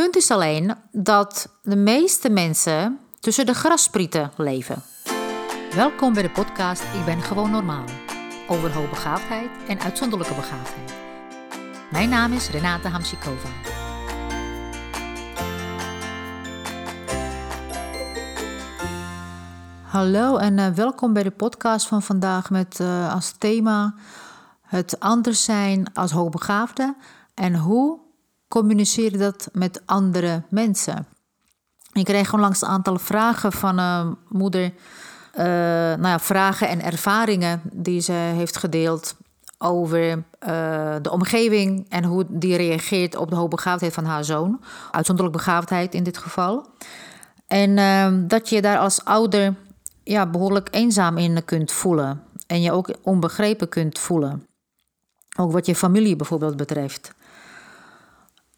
Punt is alleen dat de meeste mensen tussen de grassprieten leven. Welkom bij de podcast Ik ben gewoon normaal. Over hoogbegaafdheid en uitzonderlijke begaafdheid. Mijn naam is Renate Hamsikova. Hallo en uh, welkom bij de podcast van vandaag met uh, als thema het anders zijn als hoogbegaafde en hoe communiceer dat met andere mensen. Ik kreeg onlangs een aantal vragen van een moeder, uh, nou ja, vragen en ervaringen die ze heeft gedeeld over de omgeving en hoe die reageert op de hoogbegaafdheid van haar zoon, uitzonderlijk begaafdheid in dit geval. En dat je daar als ouder ja, behoorlijk eenzaam in kunt voelen. En je ook onbegrepen kunt voelen. Ook wat je familie bijvoorbeeld betreft.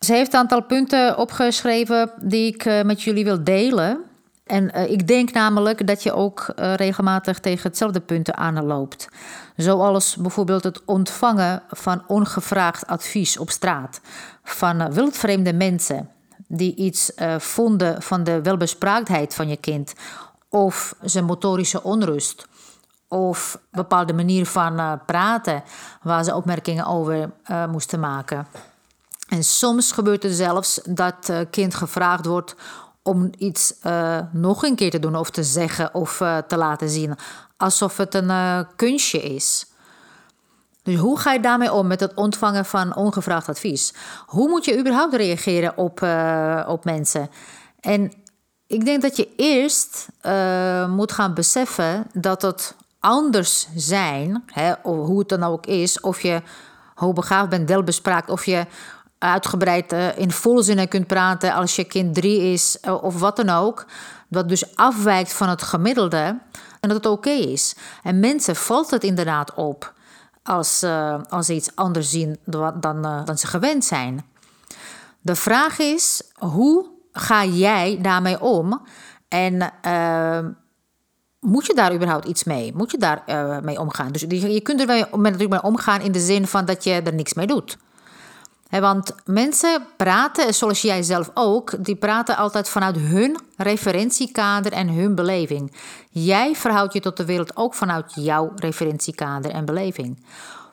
Ze heeft een aantal punten opgeschreven die ik eh, met jullie wil delen. En uh, ik denk namelijk dat je ook uh, regelmatig tegen hetzelfde punten aanloopt. Zoals bijvoorbeeld het ontvangen van ongevraagd advies op straat. Van wildvreemde mensen die iets vonden van de welbespraaktheid van je kind of zijn motorische onrust of bepaalde manier van praten waar ze opmerkingen over moesten maken. En soms gebeurt het zelfs dat uh, kind gevraagd wordt om iets nog een keer te doen of te zeggen of te laten zien, alsof het een kunstje is. Dus hoe ga je daarmee om met het ontvangen van ongevraagd advies? Hoe moet je überhaupt reageren op, op mensen? En ik denk dat je eerst moet gaan beseffen dat het anders zijn, hè, hoe het dan ook is, of je hoogbegaafd bent, delbespraakt, of je uitgebreid uh, in volle zinnen kunt praten als je kind drie is, uh, of wat dan ook, dat dus afwijkt van het gemiddelde en dat het oké is. En mensen valt het inderdaad op als, als ze iets anders zien dan, dan, ze gewend zijn. De vraag is hoe ga jij daarmee om? En moet je daar überhaupt iets mee? Moet je daar mee omgaan? Dus je kunt er mee, natuurlijk mee omgaan in de zin van dat je er niks mee doet. Want mensen praten, zoals jij zelf ook, die praten altijd vanuit hun referentiekader en hun beleving. Jij verhoudt je tot de wereld ook vanuit jouw referentiekader en beleving.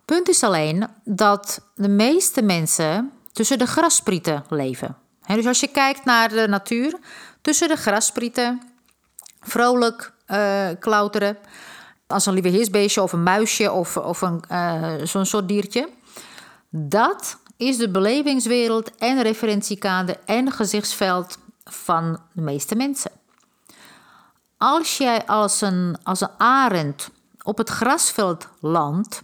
Punt is alleen dat de meeste mensen tussen de grasprieten leven dus als je kijkt naar de natuur, tussen de grassprieten, vrolijk uh, klauteren, als een lieve heersbeestje of een muisje of, of een, uh, zo'n soort diertje. Dat is de belevingswereld en referentiekader en gezichtsveld van de meeste mensen. Als jij als een, als een arend op het grasveld landt,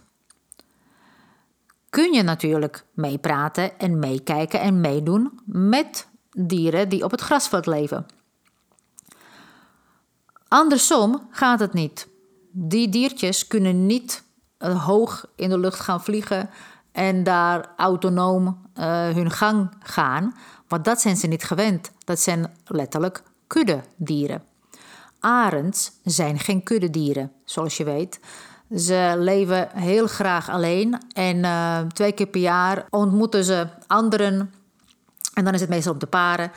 kun je natuurlijk meepraten en meekijken en meedoen met dieren die op het grasveld leven. Andersom gaat het niet. Die diertjes kunnen niet uh, hoog in de lucht gaan vliegen en daar autonoom uh, hun gang gaan, want dat zijn ze niet gewend. Dat zijn letterlijk kuddedieren. Arends zijn geen kuddedieren, zoals je weet. Ze leven heel graag alleen en uh, twee keer per jaar ontmoeten ze anderen. En dan is het meestal op de paren.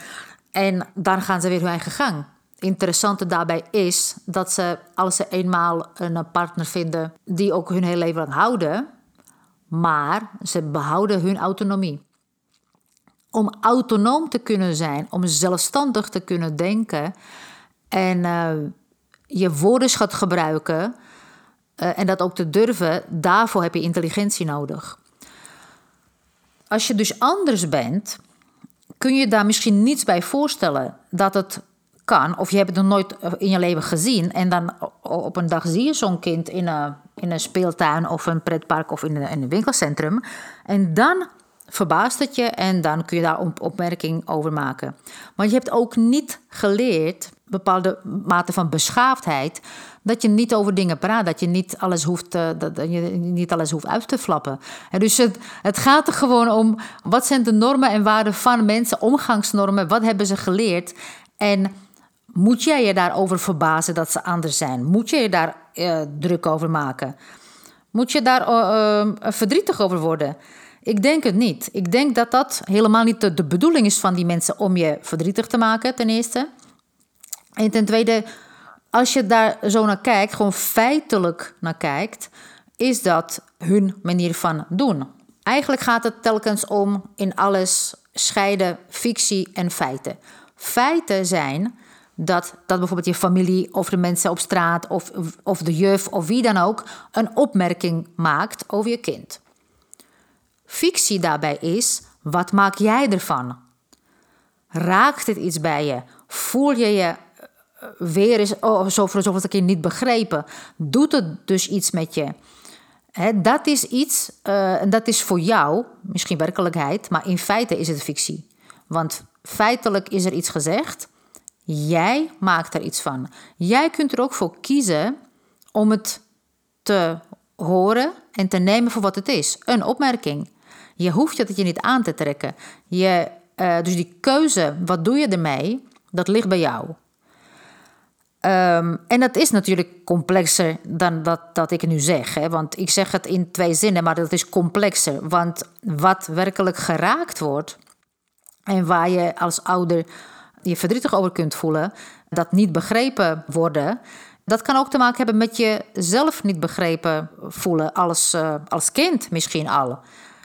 En dan gaan ze weer hun eigen gang. Interessante daarbij is dat ze, als ze eenmaal een partner vinden die ook hun hele leven lang houden, maar ze behouden hun autonomie. Om autonoom te kunnen zijn, om zelfstandig te kunnen denken en uh, je woordenschat gebruiken uh, en dat ook te durven, daarvoor heb je intelligentie nodig. Als je dus anders bent, kun je daar misschien niets bij voorstellen dat het kan. Of je hebt het nog nooit eh, in je leven gezien. En dan op een dag zie je zo'n kind in een, in een speeltuin of een pretpark of in een, in een winkelcentrum. En dan verbaast het je en dan kun je daar op opmerking over maken. Want je hebt ook niet geleerd bepaalde mate van beschaafdheid dat je niet over dingen praat, dat je niet alles hoeft, dat je niet alles hoeft uit te flappen. En dus het, het gaat er gewoon om, wat zijn de normen en waarden van mensen, omgangsnormen, wat hebben ze geleerd? En moet jij je daarover verbazen dat ze anders zijn? Moet je je daar uh, druk over maken? Moet je daar uh, verdrietig over worden? Ik denk het niet. Ik denk dat dat helemaal niet de bedoeling is van die mensen om je verdrietig te maken, ten eerste. En ten tweede, als je daar zo naar kijkt, gewoon feitelijk naar kijkt, is dat hun manier van doen. Eigenlijk gaat het telkens om in alles scheiden fictie en feiten. Feiten zijn dat, dat bijvoorbeeld je familie of de mensen op straat of, of de juf of wie dan ook een opmerking maakt over je kind. Fictie daarbij is, wat maak jij ervan? Raakt het iets bij je? Voel je je eh, weer eens oh, zo voor een keer niet begrepen? Doet het dus iets met je? dat is iets, uh, en dat is voor jou misschien werkelijkheid, maar in feite is het fictie. Want feitelijk is er iets gezegd, jij maakt er iets van. Jij kunt er ook voor kiezen om het te horen en te nemen voor wat het is: een opmerking. Je hoeft het je niet aan te trekken. Je, uh, dus die keuze, wat doe je ermee, dat ligt bij jou. Um, en dat is natuurlijk complexer dan dat, dat ik nu zeg. Hè? Want ik zeg het in twee zinnen, maar dat is complexer. Want wat werkelijk geraakt wordt en waar je als ouder je verdrietig over kunt voelen, dat niet begrepen worden, dat kan ook te maken hebben met jezelf niet begrepen voelen als, uh, als kind misschien al.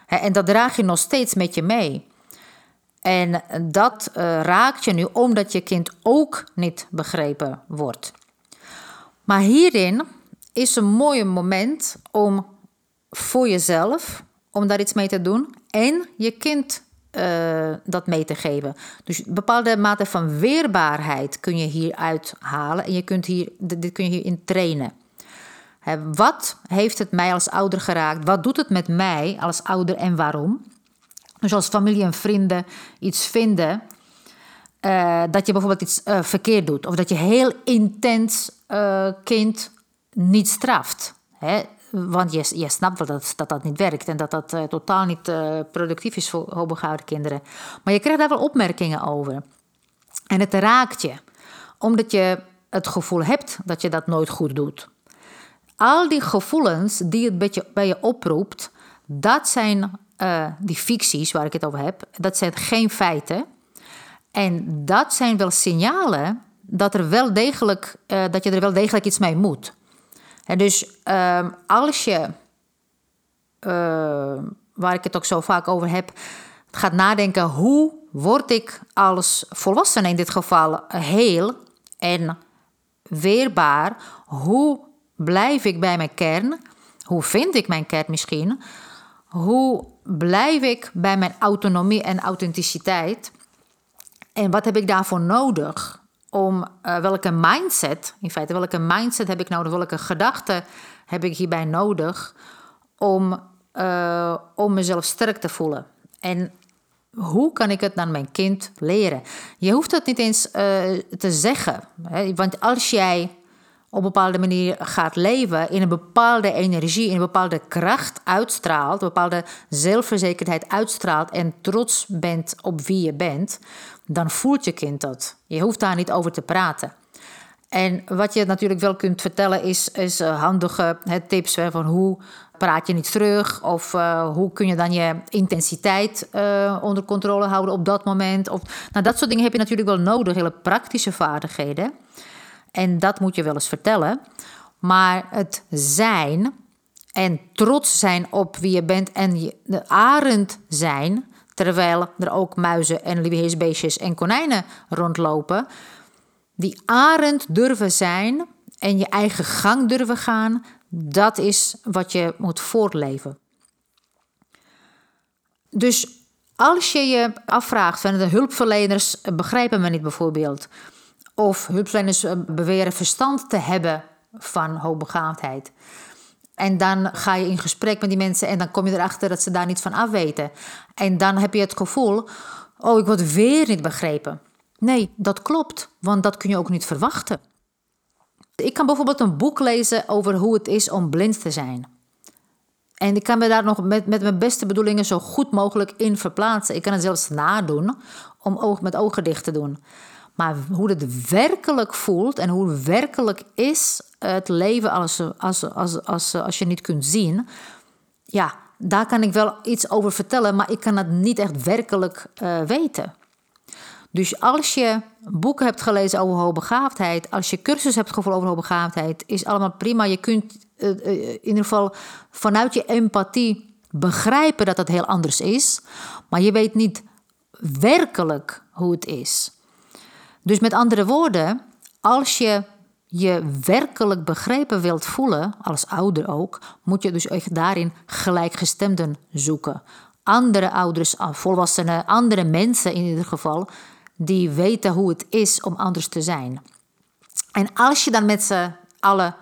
En dat draag je nog steeds met je mee. En dat uh, raakt je nu omdat je kind ook niet begrepen wordt. Maar hierin is een mooi moment om voor jezelf, om daar iets mee te doen en je kind uh, dat mee te geven. Dus bepaalde mate van weerbaarheid kun je hieruit halen en je kunt hier, dit kun je hierin trainen. wat heeft het mij als ouder geraakt? Wat doet het met mij als ouder en waarom? Dus als familie en vrienden iets vinden uh, dat je bijvoorbeeld iets uh, verkeerd doet, of dat je heel intens kind niet straft. Hè? Want je, snapt wel dat, dat niet werkt en dat dat totaal niet productief is voor hoogbegaafde kinderen. Maar je krijgt daar wel opmerkingen over. En het raakt je, omdat je het gevoel hebt dat je dat nooit goed doet. Al die gevoelens die het bij je, bij je oproept, dat zijn uh, die ficties waar ik het over heb, dat zijn geen feiten. En dat zijn wel signalen dat, er wel degelijk, dat je er wel degelijk iets mee moet. Dus uh, als je, uh, waar ik het ook zo vaak over heb, gaat nadenken hoe word ik als volwassene in dit geval heel en weerbaar? Hoe blijf ik bij mijn kern? Hoe vind ik mijn kern misschien? Hoe blijf ik bij mijn autonomie en authenticiteit? En wat heb ik daarvoor nodig? Om uh, welke mindset, in feite, welke mindset heb ik nodig? Welke gedachten heb ik hierbij nodig om, uh, om mezelf sterk te voelen? En hoe kan ik het aan mijn kind leren? Je hoeft het niet eens uh, te zeggen. Hè? Want als jij op een bepaalde manier gaat leven, in een bepaalde energie, in een bepaalde kracht uitstraalt, een bepaalde zelfverzekerdheid uitstraalt en trots bent op wie je bent, dan voelt je kind dat. Je hoeft daar niet over te praten. En wat je natuurlijk wel kunt vertellen is, is uh, handige tips hè, van hoe praat je niet terug of uh, hoe kun je dan je intensiteit uh, onder controle houden op dat moment. Of, nou, dat soort dingen heb je natuurlijk wel nodig, hele praktische vaardigheden. En dat moet je wel eens vertellen. Maar het zijn en trots zijn op wie je bent en je, de arend zijn, terwijl er ook muizen en lieveheersbeestjes en konijnen rondlopen. Die arend durven zijn en je eigen gang durven gaan, dat is wat je moet voortleven. Dus als je je afvraagt van de hulpverleners begrijpen me niet bijvoorbeeld, of hulpverleners beweren verstand te hebben van hoogbegaafdheid. En dan ga je in gesprek met die mensen en dan kom je erachter dat ze daar niet van afweten. En dan heb je het gevoel, oh, ik word weer niet begrepen. Nee, dat klopt, want dat kun je ook niet verwachten. Ik kan bijvoorbeeld een boek lezen over hoe het is om blind te zijn. En ik kan me daar nog met, met mijn beste bedoelingen zo goed mogelijk in verplaatsen. Ik kan het zelfs nadoen om oog met ogen dicht te doen. Maar hoe het werkelijk voelt en hoe werkelijk is het leven als, als, als, als, als je niet kunt zien, ja, daar kan ik wel iets over vertellen, maar ik kan het niet echt werkelijk uh, weten. Dus als je boeken hebt gelezen over hoogbegaafdheid, als je cursus hebt gevolgd over hoogbegaafdheid, is allemaal prima. Je kunt uh, in ieder geval vanuit je empathie begrijpen dat het heel anders is, maar je weet niet werkelijk hoe het is. Dus met andere woorden, als je je werkelijk begrepen wilt voelen, als ouder ook, moet je dus echt daarin gelijkgestemden zoeken. Andere ouders, volwassenen, andere mensen in ieder geval, die weten hoe het is om anders te zijn. En als je dan met z'n allen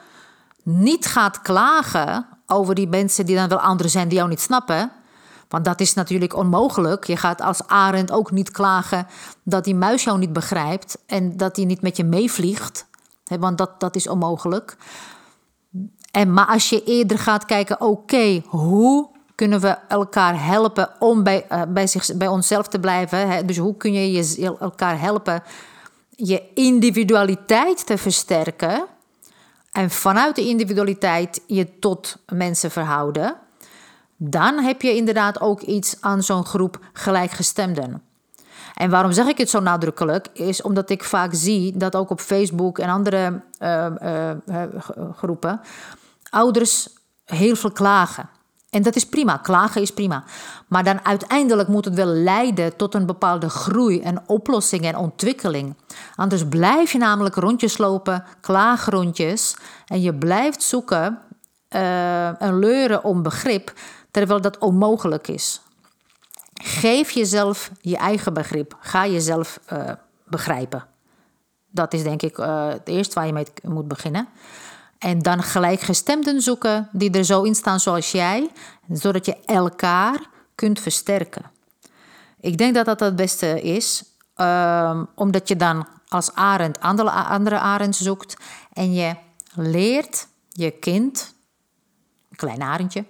niet gaat klagen over die mensen die dan wel anderen zijn die jou niet snappen, want dat is natuurlijk onmogelijk. Je gaat als arend ook niet klagen dat die muis jou niet begrijpt en dat hij niet met je meevliegt. Want dat, dat is onmogelijk. En, maar als je eerder gaat kijken, oké, hoe kunnen we elkaar helpen om bij, bij, zich, bij onszelf te blijven? Hè? Dus hoe kun je, je elkaar helpen je individualiteit te versterken? En vanuit de individualiteit je tot mensen verhouden dan heb je inderdaad ook iets aan zo'n groep gelijkgestemden. En waarom zeg ik het zo nadrukkelijk? Is omdat ik vaak zie dat ook op Facebook en andere uh, uh, groepen ouders heel veel klagen. En dat is prima, klagen is prima. Maar dan uiteindelijk moet het wel leiden tot een bepaalde groei en oplossing en ontwikkeling. Anders blijf je namelijk rondjes lopen, klaagrondjes. En je blijft zoeken uh, en leuren om begrip terwijl dat onmogelijk is. Geef jezelf je eigen begrip. Ga jezelf uh, begrijpen. Dat is denk ik uh, het eerste waar je mee moet beginnen. En dan gelijkgestemden zoeken die er zo in staan zoals jij, zodat je elkaar kunt versterken. Ik denk dat dat het beste is, uh, omdat je dan als arend andere, andere arend zoekt en je leert je kind, een klein arendje,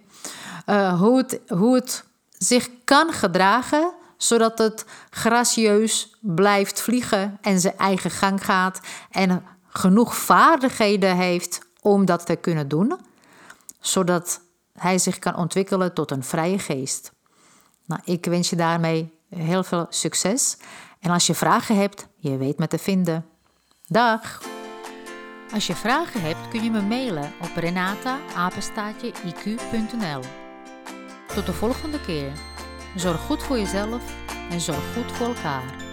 uh, hoe, het, hoe het zich kan gedragen zodat het gracieus blijft vliegen en zijn eigen gang gaat en genoeg vaardigheden heeft om dat te kunnen doen, zodat hij zich kan ontwikkelen tot een vrije geest. Nou, ik wens je daarmee heel veel succes. En als je vragen hebt, je weet me te vinden. Dag! Als je vragen hebt, kun je me mailen op renata.iq.nl tot de volgende keer. Zorg goed voor jezelf en zorg goed voor elkaar.